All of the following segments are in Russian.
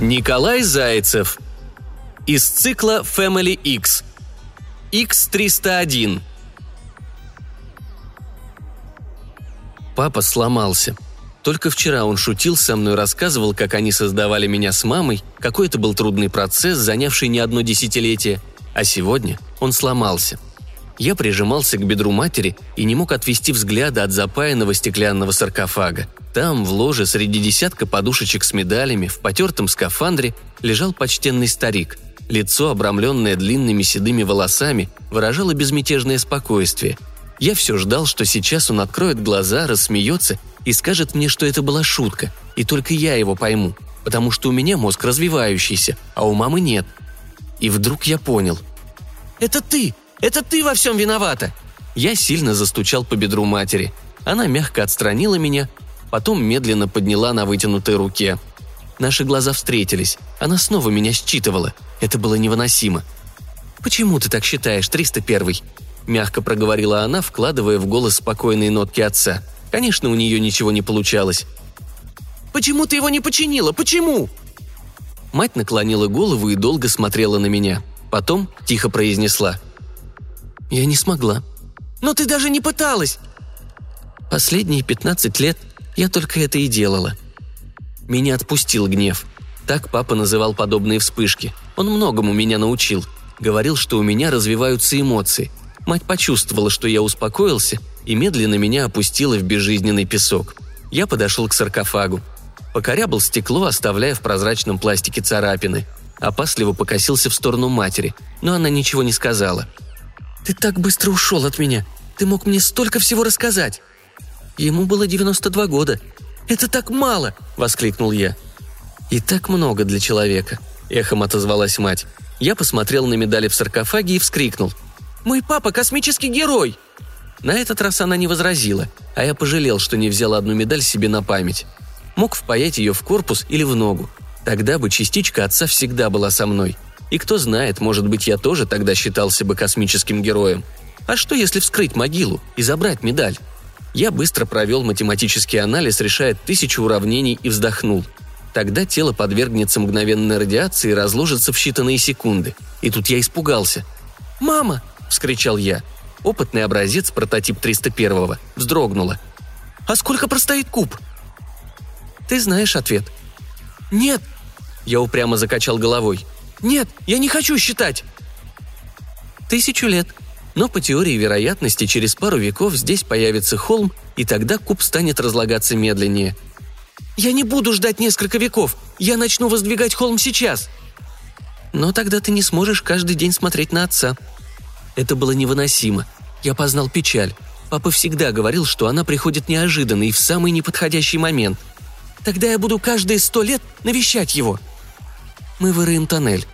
Николай Зайцев. Из цикла Family X. X301. Папа сломался. Только вчера он шутил со мной, рассказывал, как они создавали меня с мамой, какой это был трудный процесс, занявший не одно десятилетие. А сегодня он сломался. Я прижимался к бедру матери и не мог отвести взгляда от запаянного стеклянного саркофага. Там, в ложе, среди десятка подушечек с медалями, в потертом скафандре, лежал почтенный старик. Лицо, обрамленное длинными седыми волосами, выражало безмятежное спокойствие. Я все ждал, что сейчас он откроет глаза, рассмеется и скажет мне, что это была шутка, и только я его пойму, потому что у меня мозг развивающийся, а у мамы нет. И вдруг я понял. «Это ты! Это ты во всем виновата!» Я сильно застучал по бедру матери. Она мягко отстранила меня, потом медленно подняла на вытянутой руке. Наши глаза встретились. Она снова меня считывала. Это было невыносимо. «Почему ты так считаешь, 301-й?» Мягко проговорила она, вкладывая в голос спокойные нотки отца – Конечно, у нее ничего не получалось. «Почему ты его не починила? Почему?» Мать наклонила голову и долго смотрела на меня. Потом тихо произнесла. «Я не смогла». «Но ты даже не пыталась!» Последние 15 лет я только это и делала. Меня отпустил гнев. Так папа называл подобные вспышки. Он многому меня научил. Говорил, что у меня развиваются эмоции. Мать почувствовала, что я успокоился, и медленно меня опустила в безжизненный песок. Я подошел к саркофагу. Покорябал стекло, оставляя в прозрачном пластике царапины. Опасливо покосился в сторону матери, но она ничего не сказала. «Ты так быстро ушел от меня! Ты мог мне столько всего рассказать!» Ему было 92 года. «Это так мало!» – воскликнул я. «И так много для человека», – эхом отозвалась мать. Я посмотрел на медали в саркофаге и вскрикнул. «Мой папа космический герой!» На этот раз она не возразила, а я пожалел, что не взял одну медаль себе на память. Мог впаять ее в корпус или в ногу. Тогда бы частичка отца всегда была со мной. И кто знает, может быть, я тоже тогда считался бы космическим героем. А что, если вскрыть могилу и забрать медаль? Я быстро провел математический анализ, решая тысячу уравнений и вздохнул. Тогда тело подвергнется мгновенной радиации и разложится в считанные секунды. И тут я испугался. «Мама!» – вскричал я – Опытный образец, прототип 301-го, вздрогнула. «А сколько простоит куб?» «Ты знаешь ответ». «Нет!» Я упрямо закачал головой. «Нет, я не хочу считать!» «Тысячу лет. Но по теории вероятности через пару веков здесь появится холм, и тогда куб станет разлагаться медленнее». «Я не буду ждать несколько веков. Я начну воздвигать холм сейчас!» «Но тогда ты не сможешь каждый день смотреть на отца», это было невыносимо. Я познал печаль. Папа всегда говорил, что она приходит неожиданно и в самый неподходящий момент. Тогда я буду каждые сто лет навещать его. Мы выроем тоннель.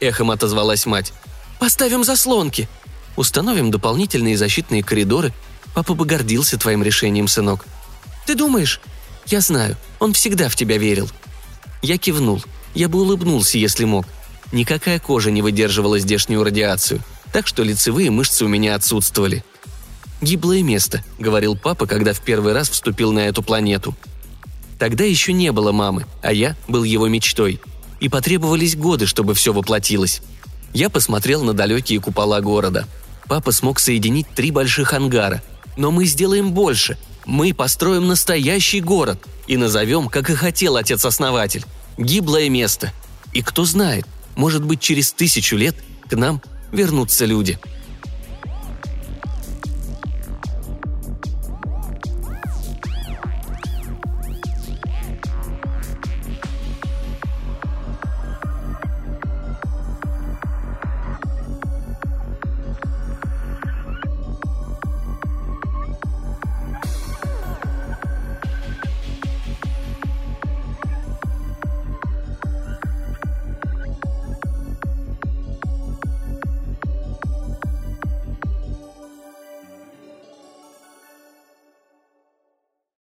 Эхом отозвалась мать. Поставим заслонки. Установим дополнительные защитные коридоры. Папа бы гордился твоим решением, сынок. Ты думаешь? Я знаю, он всегда в тебя верил. Я кивнул. Я бы улыбнулся, если мог. Никакая кожа не выдерживала здешнюю радиацию – так что лицевые мышцы у меня отсутствовали. «Гиблое место», — говорил папа, когда в первый раз вступил на эту планету. Тогда еще не было мамы, а я был его мечтой. И потребовались годы, чтобы все воплотилось. Я посмотрел на далекие купола города. Папа смог соединить три больших ангара. Но мы сделаем больше. Мы построим настоящий город и назовем, как и хотел отец-основатель. Гиблое место. И кто знает, может быть, через тысячу лет к нам вернутся люди –